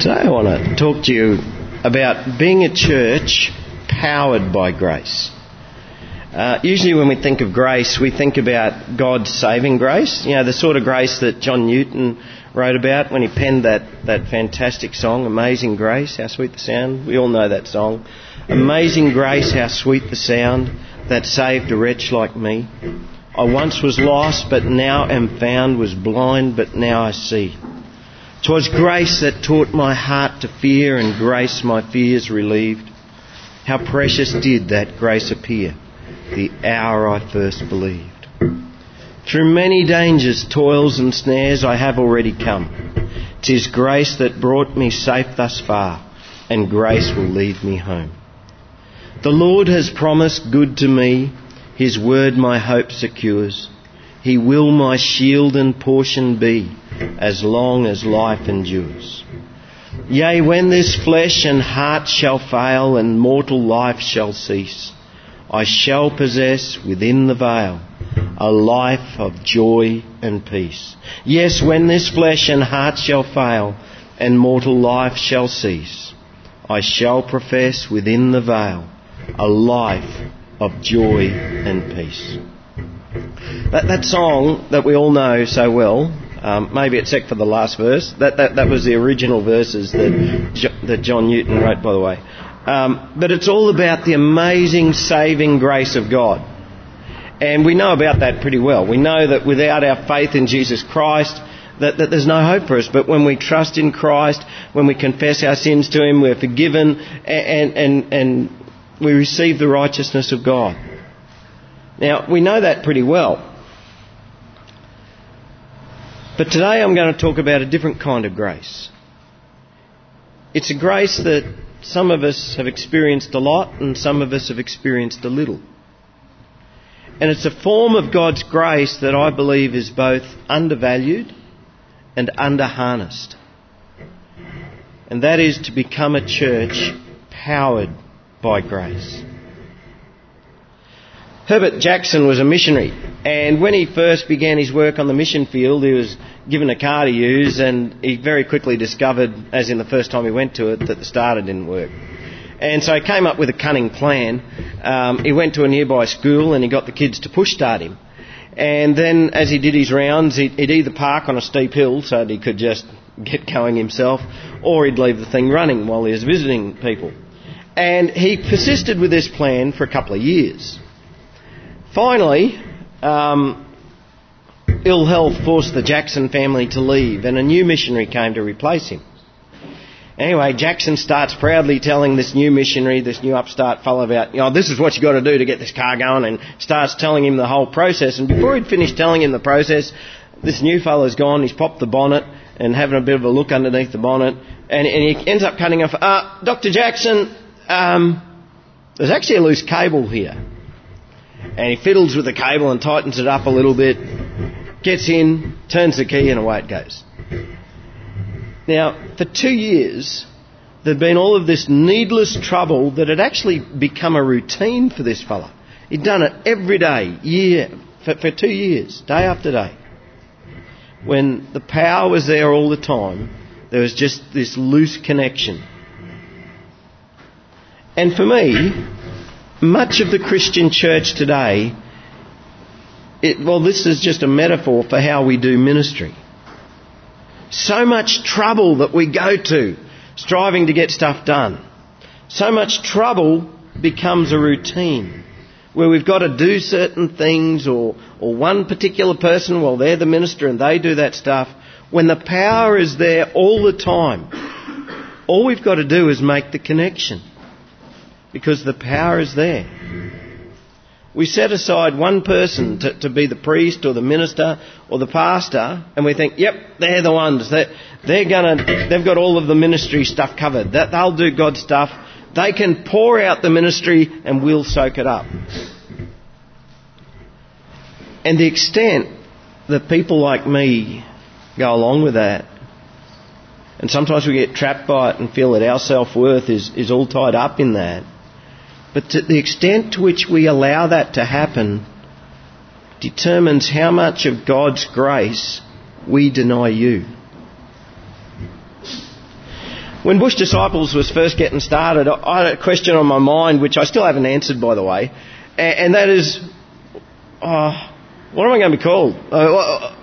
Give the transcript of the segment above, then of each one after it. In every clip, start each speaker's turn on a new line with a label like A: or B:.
A: Today I want to talk to you about being a church powered by grace. Uh, usually, when we think of grace, we think about God's saving grace. You know, the sort of grace that John Newton wrote about when he penned that, that fantastic song, Amazing Grace, How Sweet the Sound. We all know that song. Amazing Grace, How Sweet the Sound that saved a wretch like me. I once was lost, but now am found, was blind, but now I see. 'Twas grace that taught my heart to fear, and grace my fears relieved. How precious did that grace appear the hour I first believed. Through many dangers, toils, and snares I have already come. 'Tis grace that brought me safe thus far, and grace will lead me home. The Lord has promised good to me, His word my hope secures. He will my shield and portion be as long as life endures. Yea, when this flesh and heart shall fail and mortal life shall cease, I shall possess within the veil a life of joy and peace. Yes, when this flesh and heart shall fail and mortal life shall cease, I shall profess within the veil a life of joy and peace. That, that song that we all know so well, um, maybe except for the last verse, that, that, that was the original verses that, that John Newton wrote, by the way. Um, but it's all about the amazing saving grace of God. And we know about that pretty well. We know that without our faith in Jesus Christ, that, that, there's no hope for us. But when we trust in Christ, when we confess our sins to Him, we're forgiven and, and, and we receive the righteousness of God. Now, we know that pretty well. But today I'm going to talk about a different kind of grace. It's a grace that some of us have experienced a lot and some of us have experienced a little. And it's a form of God's grace that I believe is both undervalued and underharnessed. And that is to become a church powered by grace. Herbert Jackson was a missionary, and when he first began his work on the mission field, he was given a car to use, and he very quickly discovered, as in the first time he went to it, that the starter didn't work. And so he came up with a cunning plan. Um, he went to a nearby school and he got the kids to push start him. And then, as he did his rounds, he'd, he'd either park on a steep hill so that he could just get going himself, or he'd leave the thing running while he was visiting people. And he persisted with this plan for a couple of years. Finally, um, ill health forced the Jackson family to leave, and a new missionary came to replace him. Anyway, Jackson starts proudly telling this new missionary, this new upstart fellow about, you know, this is what you got to do to get this car going, and starts telling him the whole process. And before he'd finished telling him the process, this new fellow's gone, he's popped the bonnet and having a bit of a look underneath the bonnet, and, and he ends up cutting off, uh, Dr. Jackson, um, there's actually a loose cable here. And he fiddles with the cable and tightens it up a little bit, gets in, turns the key, and away it goes. Now, for two years, there'd been all of this needless trouble that had actually become a routine for this fella. He'd done it every day, year, for, for two years, day after day. When the power was there all the time, there was just this loose connection. And for me, much of the Christian church today, it, well, this is just a metaphor for how we do ministry. So much trouble that we go to striving to get stuff done. So much trouble becomes a routine where we've got to do certain things or, or one particular person, well, they're the minister and they do that stuff. When the power is there all the time, all we've got to do is make the connection because the power is there. We set aside one person to, to be the priest or the minister or the pastor, and we think, yep, they're the ones. They're, they're gonna, they've got all of the ministry stuff covered. That they'll do God's stuff. They can pour out the ministry, and we'll soak it up. And the extent that people like me go along with that, and sometimes we get trapped by it and feel that our self worth is, is all tied up in that but to the extent to which we allow that to happen determines how much of God's grace we deny you. when Bush Disciples was first getting started, I had a question on my mind, which I still haven't answered, by the way, and that is, oh, what am I going to be called? Uh,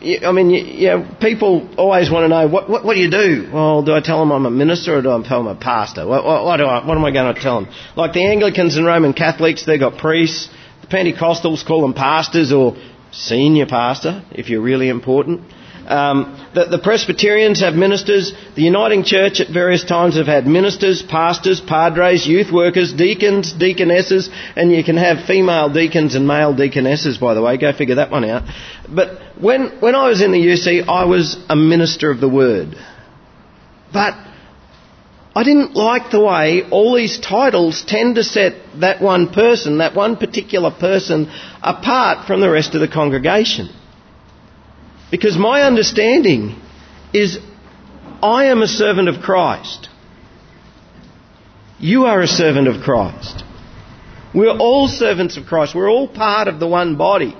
A: I mean, you know, people always want to know what, what, what, do you do? Well, do I tell them I'm a minister or do I tell them I'm a pastor? What, what, what, do I, what am I going to tell them? Like the Anglicans and Roman Catholics, they've got priests. The Pentecostals call them pastors or senior pastor if you're really important. Um, the, the, Presbyterians have ministers. The Uniting Church at various times have had ministers, pastors, padres, youth workers, deacons, deaconesses, and you can have female deacons and male deaconesses, by the way. Go figure that one out. But when, when I was in the UC, I was a minister of the Word. But I didn't like the way all these titles tend to set that one person, that one particular person, apart from the rest of the congregation. Because my understanding is I am a servant of Christ. You are a servant of Christ. We're all servants of Christ. We're all part of the one body.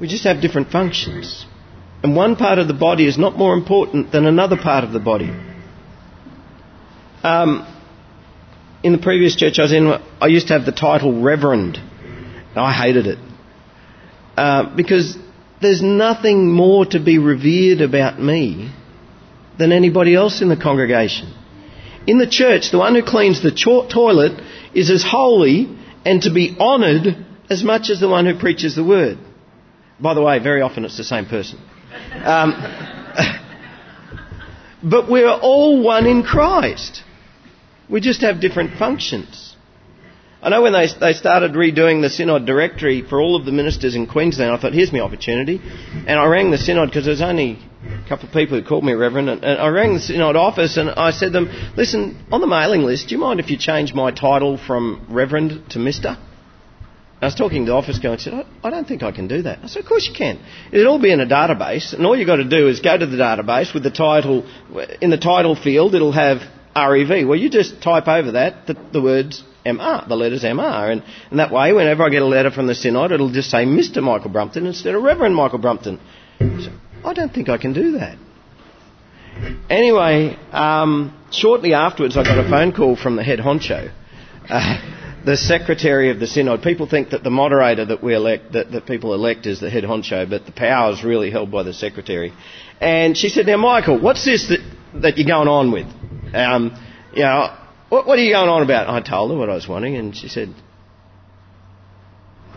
A: We just have different functions. And one part of the body is not more important than another part of the body. Um, in the previous church I was in, I used to have the title Reverend. I hated it. Uh, because there's nothing more to be revered about me than anybody else in the congregation. In the church, the one who cleans the toilet is as holy and to be honoured as much as the one who preaches the word. By the way, very often it's the same person. Um, but we're all one in Christ. We just have different functions. I know when they, they started redoing the Synod directory for all of the ministers in Queensland, I thought, here's my opportunity. And I rang the Synod because there's only a couple of people who called me Reverend. And, and I rang the Synod office and I said to them, listen, on the mailing list, do you mind if you change my title from Reverend to Mister? I was talking to the office guy and said, I, I don't think I can do that. I said, of course you can. It'll all be in a database, and all you've got to do is go to the database with the title, in the title field, it'll have REV. Well, you just type over that the, the words MR, the letters MR. And, and that way, whenever I get a letter from the Synod, it'll just say Mr. Michael Brumpton instead of Reverend Michael Brumpton. So, I don't think I can do that. Anyway, um, shortly afterwards, I got a phone call from the head honcho, uh, the secretary of the synod. People think that the moderator that we elect, that, that people elect, is the head honcho, but the power is really held by the secretary. And she said, "Now, Michael, what's this that, that you're going on with? Um, you know, what, what are you going on about? I told her what I was wanting, and she said,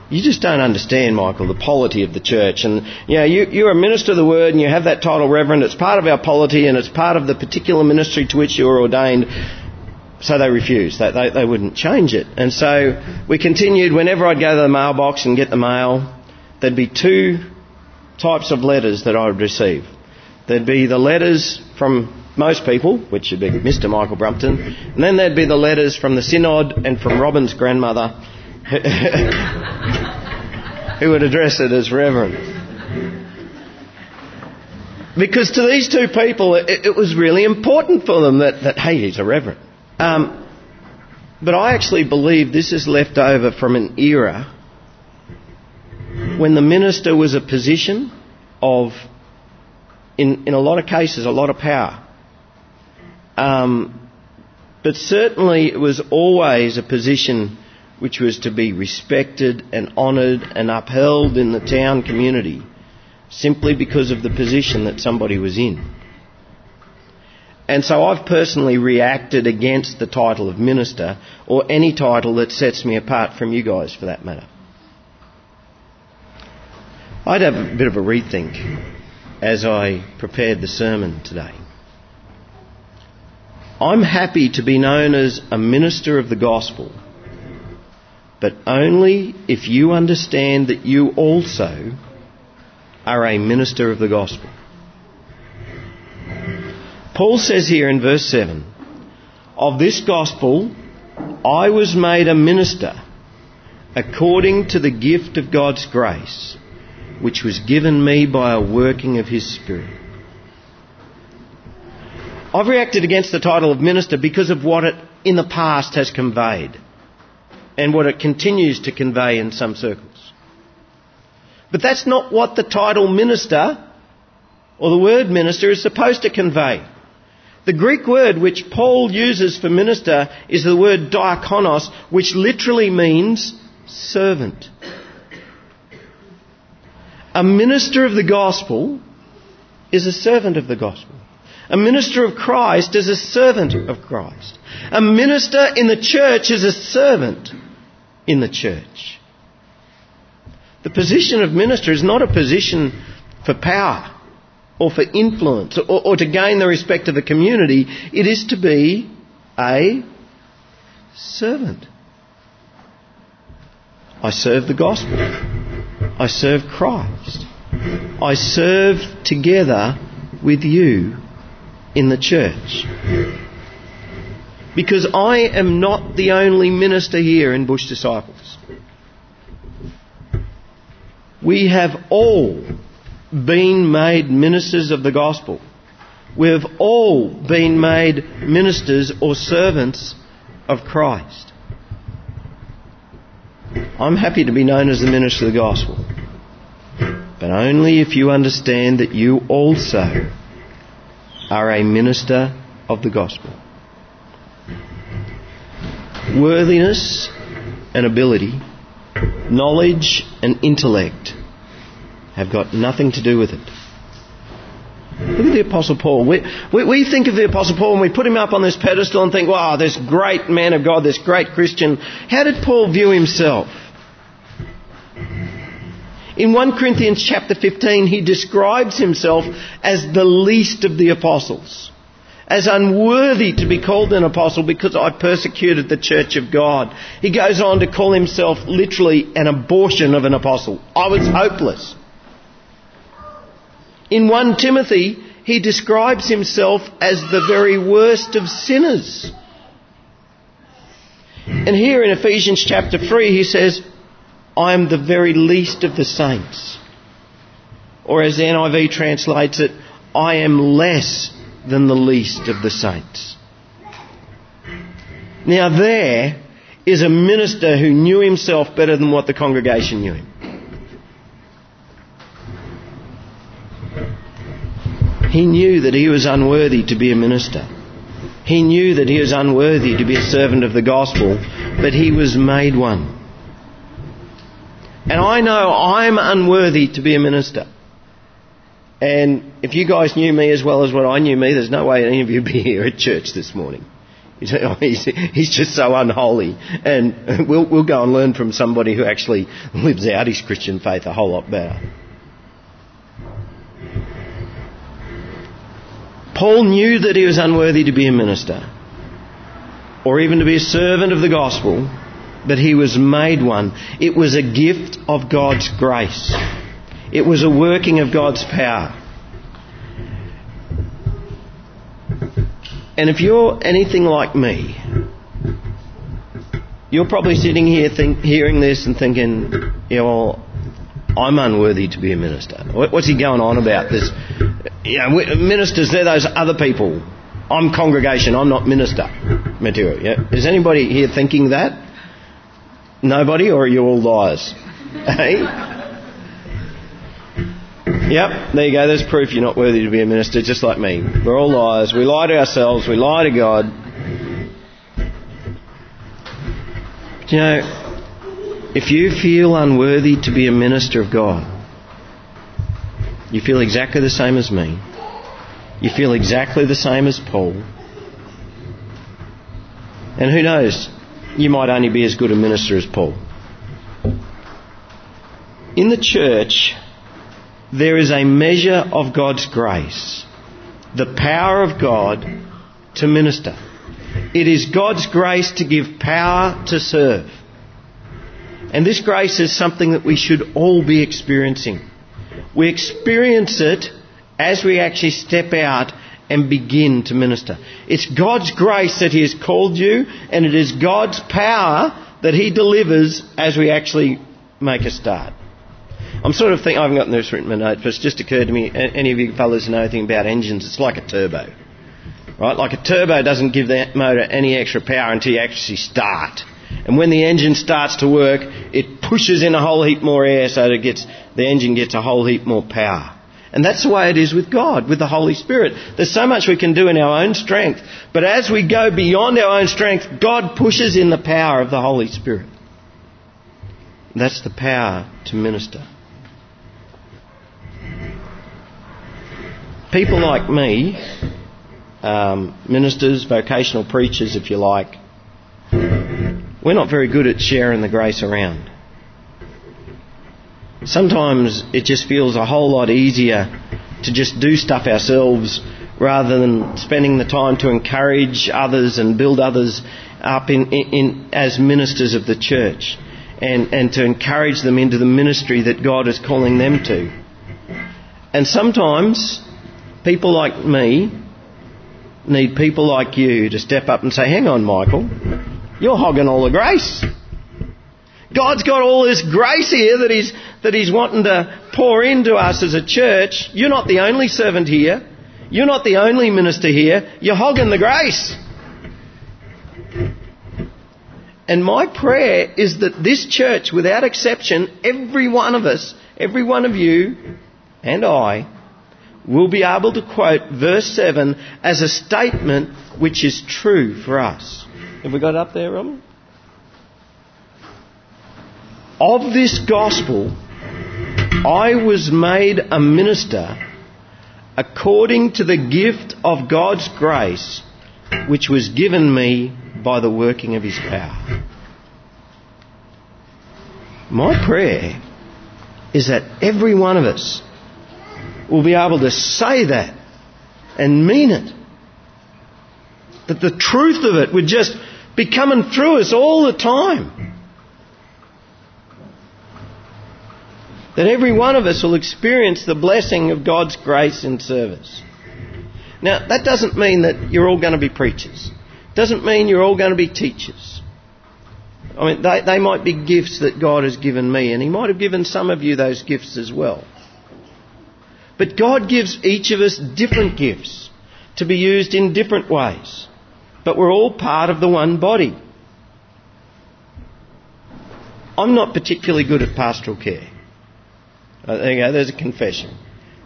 A: you just don't understand, Michael, the polity of the church. And, you know, you, you're a minister of the word and you have that title, Reverend. It's part of our polity and it's part of the particular ministry to which you are ordained. So they refused. They, they, they wouldn't change it. And so we continued. Whenever I'd go to the mailbox and get the mail, there'd be two types of letters that I would receive. There'd be the letters from most people, which would be Mr. Michael Brumpton, and then there'd be the letters from the Synod and from Robin's grandmother, who would address it as Reverend. Because to these two people, it, it was really important for them that, that hey, he's a Reverend. Um, but I actually believe this is left over from an era when the minister was a position of, in, in a lot of cases, a lot of power. Um, but certainly it was always a position which was to be respected and honoured and upheld in the town community simply because of the position that somebody was in. And so I've personally reacted against the title of minister or any title that sets me apart from you guys for that matter. I'd have a bit of a rethink as I prepared the sermon today. I'm happy to be known as a minister of the gospel, but only if you understand that you also are a minister of the gospel. Paul says here in verse 7 Of this gospel I was made a minister according to the gift of God's grace, which was given me by a working of His Spirit. I've reacted against the title of minister because of what it in the past has conveyed and what it continues to convey in some circles. But that's not what the title minister or the word minister is supposed to convey. The Greek word which Paul uses for minister is the word diakonos, which literally means servant. A minister of the gospel is a servant of the gospel. A minister of Christ is a servant of Christ. A minister in the church is a servant in the church. The position of minister is not a position for power or for influence or, or, to gain the respect of the community. It is to be a servant. I serve the gospel. I serve Christ. I serve together with you in the church. Because I am not the only minister here in Bush Disciples. We have all been made ministers of the gospel. We have all been made ministers or servants of Christ. I'm happy to be known as the minister of the gospel, but only if you understand that you also are a minister of the gospel. Worthiness and ability, knowledge and intellect have got nothing to do with it. Look at the Apostle Paul. We, we, we, think of the Apostle Paul and we put him up on this pedestal and think, wow, this great man of God, this great Christian. How did Paul view himself? In 1 Corinthians chapter 15, he describes himself as the least of the apostles, as unworthy to be called an apostle because I persecuted the church of God. He goes on to call himself literally an abortion of an apostle. I was hopeless. In 1 Timothy, he describes himself as the very worst of sinners. And here in Ephesians chapter 3, he says, I am the very least of the saints. Or as NIV translates it, I am less than the least of the saints. Now there is a minister who knew himself better than what the congregation knew him. He knew that he was unworthy to be a minister. He knew that he was unworthy to be a servant of the gospel, but he was made one. And I know I'm unworthy to be a minister. And if you guys knew me as well as what I knew me, there's no way any of you would be here at church this morning. He's just so unholy. And we'll, we'll go and learn from somebody who actually lives out his Christian faith a whole lot better. Paul knew that he was unworthy to be a minister or even to be a servant of the gospel but he was made one. It was a gift of God's grace. It was a working of God's power. And if you're anything like me, you're probably sitting here think, hearing this and thinking, yeah, well, I'm unworthy to be a minister. What's he going on about? This, you know, ministers, they're those other people. I'm congregation, I'm not minister material. Yeah? Is anybody here thinking that? Nobody, or are you all liars? hey? Yep, there you go. There's proof you're not worthy to be a minister, just like me. We're all liars. We lie to ourselves. We lie to God. You know, if you feel unworthy to be a minister of God, you feel exactly the same as me. You feel exactly the same as Paul. And who knows? You might only be as good a minister as Paul. In the church, there is a measure of God's grace, the power of God to minister. It is God's grace to give power to serve. And this grace is something that we should all be experiencing. We experience it as we actually step out and begin to minister. It's God's grace that He has called you, and it is God's power that He delivers as we actually make a start. I'm sort of thinking, I haven't got this written in my notes, but it's just occurred to me, any of you fellows who know anything about engines, it's like a turbo. Right? Like a turbo doesn't give that motor any extra power until you actually start. And when the engine starts to work, it pushes in a whole heap more air so that it gets, the engine gets a whole heap more power. And that's the way it is with God, with the Holy Spirit. There's so much we can do in our own strength, but as we go beyond our own strength, God pushes in the power of the Holy Spirit. That's the power to minister. People like me, um, ministers, vocational preachers, if you like, we're not very good at sharing the grace around. Sometimes it just feels a whole lot easier to just do stuff ourselves rather than spending the time to encourage others and build others up in, in, in, as ministers of the church and, and to encourage them into the ministry that God is calling them to. And sometimes people like me need people like you to step up and say, hang on, Michael, you're hogging all the grace. God's got all this grace here that He's, that He's wanting to pour into us as a church. You're not the only servant here. You're not the only minister here. You're hogging the grace. And my prayer is that this church, without exception, every one of us, every one of you and I, will be able to quote verse 7 as a statement which is true for us. Have we got it up there, Robin? Of this gospel, I was made a minister according to the gift of God's grace, which was given me by the working of His power. My prayer is that every one of us will be able to say that and mean it. That the truth of it would just be coming through us all the time. That every one of us will experience the blessing of God's grace and service. Now, that doesn't mean that you're all going to be preachers. It doesn't mean you're all going to be teachers. I mean, they, they might be gifts that God has given me, and He might have given some of you those gifts as well. But God gives each of us different gifts to be used in different ways. But we're all part of the one body. I'm not particularly good at pastoral care. Uh, there you go. There's a confession.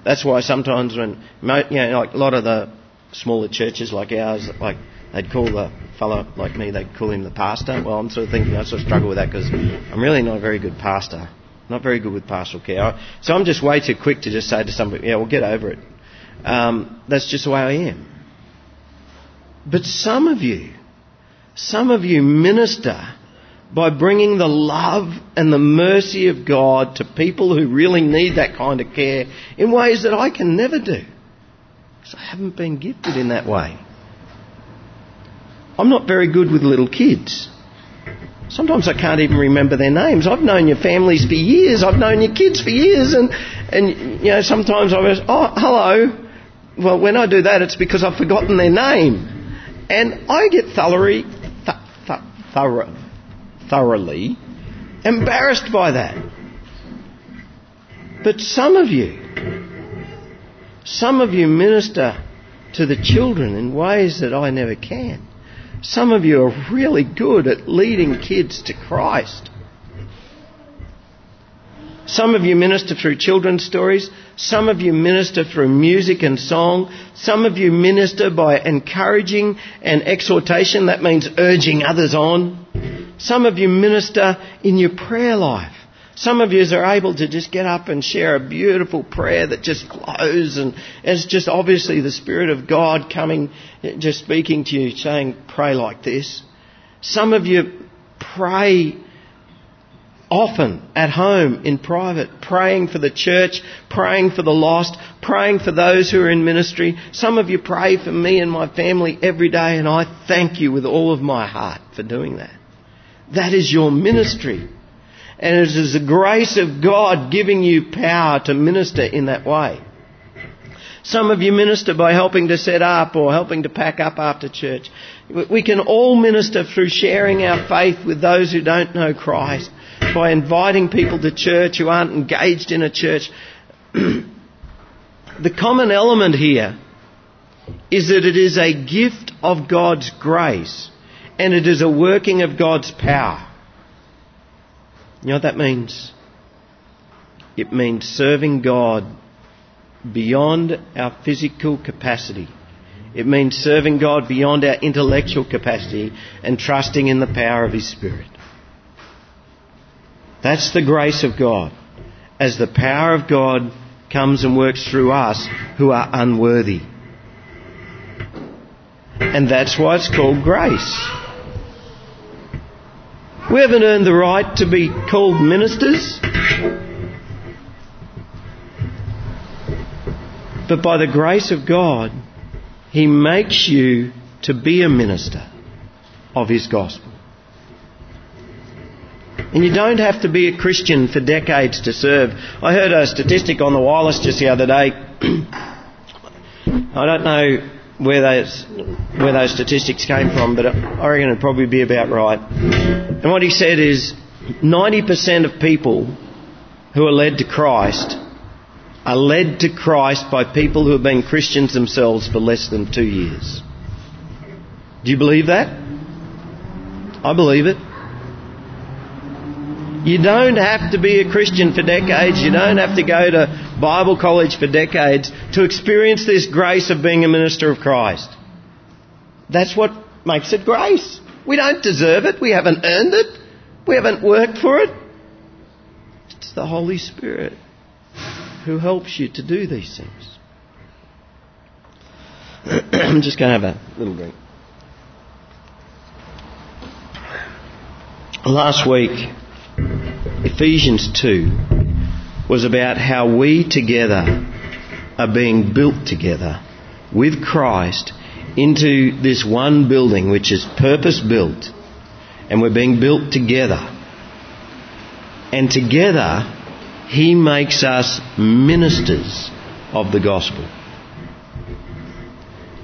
A: That's why sometimes when you know, like a lot of the smaller churches like ours, like they'd call the fellow like me, they'd call him the pastor. Well, I'm sort of thinking I sort of struggle with that because I'm really not a very good pastor. Not very good with pastoral care. So I'm just way too quick to just say to somebody, yeah, well, get over it. Um, that's just the way I am. But some of you, some of you minister by bringing the love and the mercy of God to people who really need that kind of care in ways that I can never do. Because I haven't been gifted in that way. I'm not very good with little kids. Sometimes I can't even remember their names. I've known your families for years. I've known your kids for years. And, and you know, sometimes I was, oh, hello. Well, when I do that, it's because I've forgotten their name. And I get thoroughly, th- th- thorough, thoroughly embarrassed by that. But some of you, some of you minister to the children in ways that I never can. Some of you are really good at leading kids to Christ. Some of you minister through children's stories. Some of you minister through music and song. Some of you minister by encouraging and exhortation. That means urging others on. Some of you minister in your prayer life. Some of you are able to just get up and share a beautiful prayer that just flows and it's just obviously the Spirit of God coming, just speaking to you, saying, pray like this. Some of you pray often at home in private, praying for the church, praying for the lost, praying for those who are in ministry. Some of you pray for me and my family every day and I thank you with all of my heart for doing that. That is your ministry. And it is the grace of God giving you power to minister in that way. Some of you minister by helping to set up or helping to pack up after church. We can all minister through sharing our faith with those who don't know Christ, by inviting people to church who aren't engaged in a church. the common element here is that it is a gift of God's grace and it is a working of God's power. You know what that means? It means serving God beyond our physical capacity. It means serving God beyond our intellectual capacity and trusting in the power of His Spirit. That's the grace of God. As the power of God comes and works through us who are unworthy. And that's why it's called grace. We haven't earned the right to be called ministers. But by the grace of God, He makes you to be a minister of His gospel. And you don't have to be a Christian for decades to serve. I heard a statistic on the wireless just the other day. I don't know where those where those statistics came from, but I reckon it'd probably be about right. And what he said is 90% of people who are led to Christ are led to Christ by people who have been Christians themselves for less than two years. Do you believe that? I believe it. You don't have to be a Christian for decades. You don't have to go to Bible college for decades to experience this grace of being a minister of Christ. That's what makes it grace. We don't deserve it. We haven't earned it. We haven't worked for it. It's the Holy Spirit who helps you to do these things. I'm just going to have a little drink. Last week, Ephesians 2 was about how we together are being built together with Christ into this one building which is purpose built and we're being built together. And together, He makes us ministers of the gospel.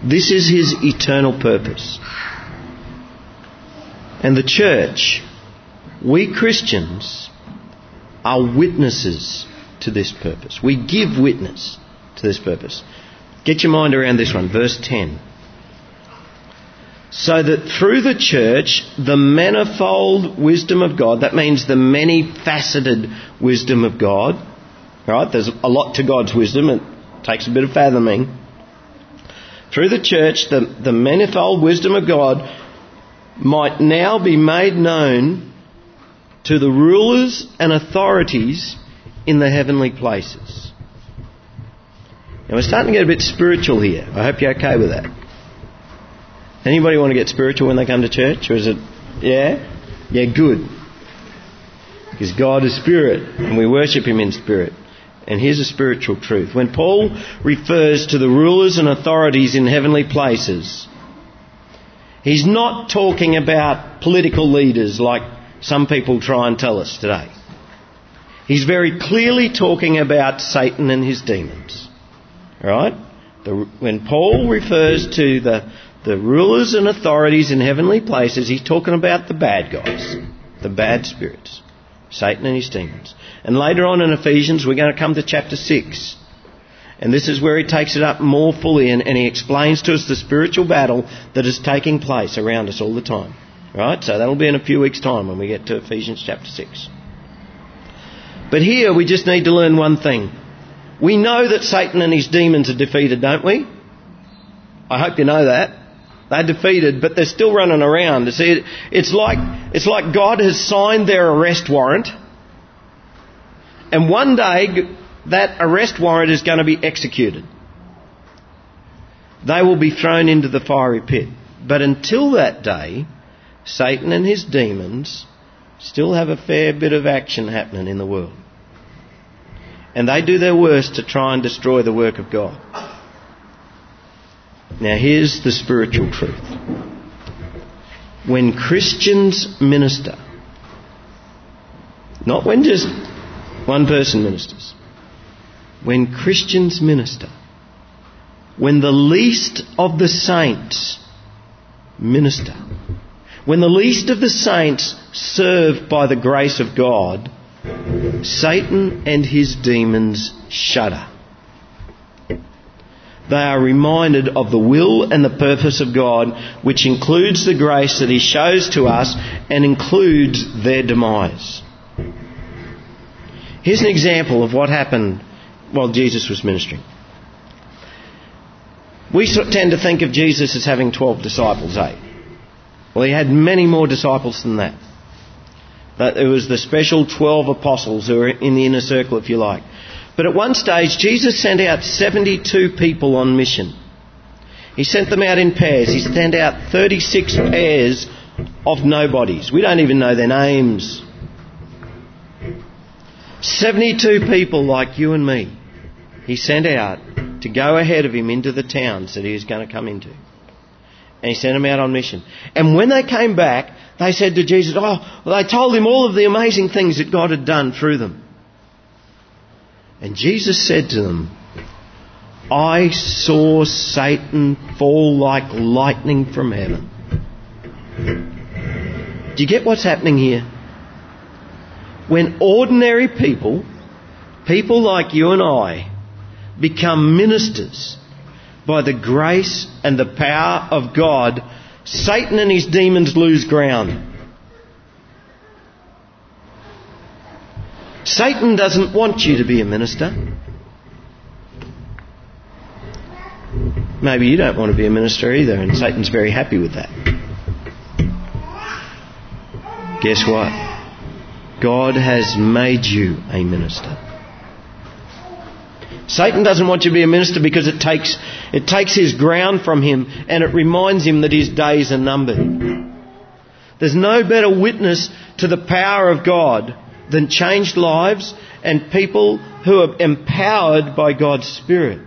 A: This is His eternal purpose. And the church, we Christians, are witnesses to this purpose. We give witness to this purpose. Get your mind around this one, verse 10. So that through the church, the manifold wisdom of God, that means the many faceted wisdom of God, right? There's a lot to God's wisdom, it takes a bit of fathoming. Through the church, the, the manifold wisdom of God might now be made known to the rulers and authorities in the heavenly places. Now we're starting to get a bit spiritual here. I hope you're okay with that. Anybody want to get spiritual when they come to church? Or is it, yeah? Yeah, good. Because God is spirit and we worship Him in spirit. And here's a spiritual truth. When Paul refers to the rulers and authorities in heavenly places, he's not talking about political leaders like some people try and tell us today. He's very clearly talking about Satan and his demons. Right? The, when Paul refers to the, the rulers and authorities in heavenly places, he's talking about the bad guys, the bad spirits, Satan and his demons. And later on in Ephesians, we're going to come to chapter 6. And this is where he takes it up more fully and, and he explains to us the spiritual battle that is taking place around us all the time. Right? So that'll be in a few weeks' time when we get to Ephesians chapter 6. But here we just need to learn one thing. We know that Satan and his demons are defeated, don't we? I hope you know that. They're defeated, but they're still running around. You see, it's like, it's like God has signed their arrest warrant, and one day that arrest warrant is going to be executed. They will be thrown into the fiery pit. But until that day, Satan and his demons still have a fair bit of action happening in the world. And they do their worst to try and destroy the work of God. Now, here's the spiritual truth. When Christians minister, not when just one person ministers, when Christians minister, when the least of the saints minister, when the least of the saints serve by the grace of God, Satan and his demons shudder. They are reminded of the will and the purpose of God, which includes the grace that He shows to us and includes their demise. Here's an example of what happened while Jesus was ministering. We tend to think of Jesus as having 12 disciples, eh? Well, he had many more disciples than that. But it was the special 12 apostles who were in the inner circle, if you like. But at one stage, Jesus sent out 72 people on mission. He sent them out in pairs. He sent out 36 pairs of nobodies. We don't even know their names. 72 people like you and me, he sent out to go ahead of him into the towns that he was going to come into. And he sent them out on mission. And when they came back, they said to Jesus, Oh, well, they told him all of the amazing things that God had done through them. And Jesus said to them, I saw Satan fall like lightning from heaven. Do you get what's happening here? When ordinary people, people like you and I, become ministers by the grace and the power of God, Satan and his demons lose ground. Satan doesn't want you to be a minister. Maybe you don't want to be a minister either, and Satan's very happy with that. Guess what? God has made you a minister. Satan doesn't want you to be a minister because it takes, it takes his ground from him and it reminds him that his days are numbered. There's no better witness to the power of God than changed lives and people who are empowered by God's Spirit,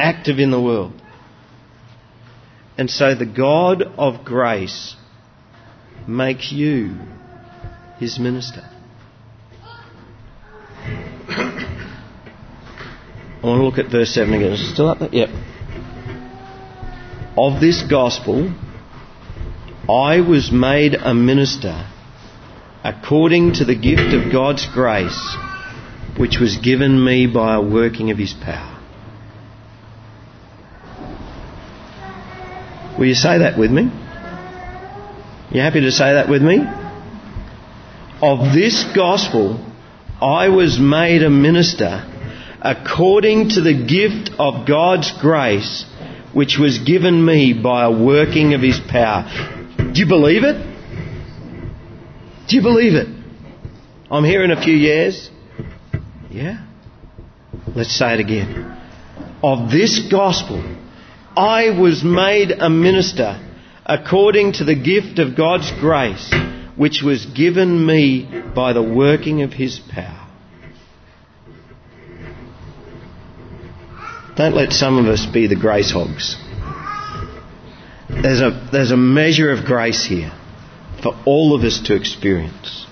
A: active in the world. And so the God of grace makes you his minister. I want to look at verse 7 again. Is still up there? Yep. Of this gospel, I was made a minister according to the gift of God's grace, which was given me by a working of His power. Will you say that with me? You happy to say that with me? Of this gospel, I was made a minister according to the gift of God's grace, which was given me by a working of His power. Do you believe it? Do you believe it? I'm here in a few years. Yeah? Let's say it again. Of this gospel, I was made a minister according to the gift of God's grace, which was given me by the working of His power. Don't let some of us be the grace hogs. There's a, there's a measure of grace here for all of us to experience.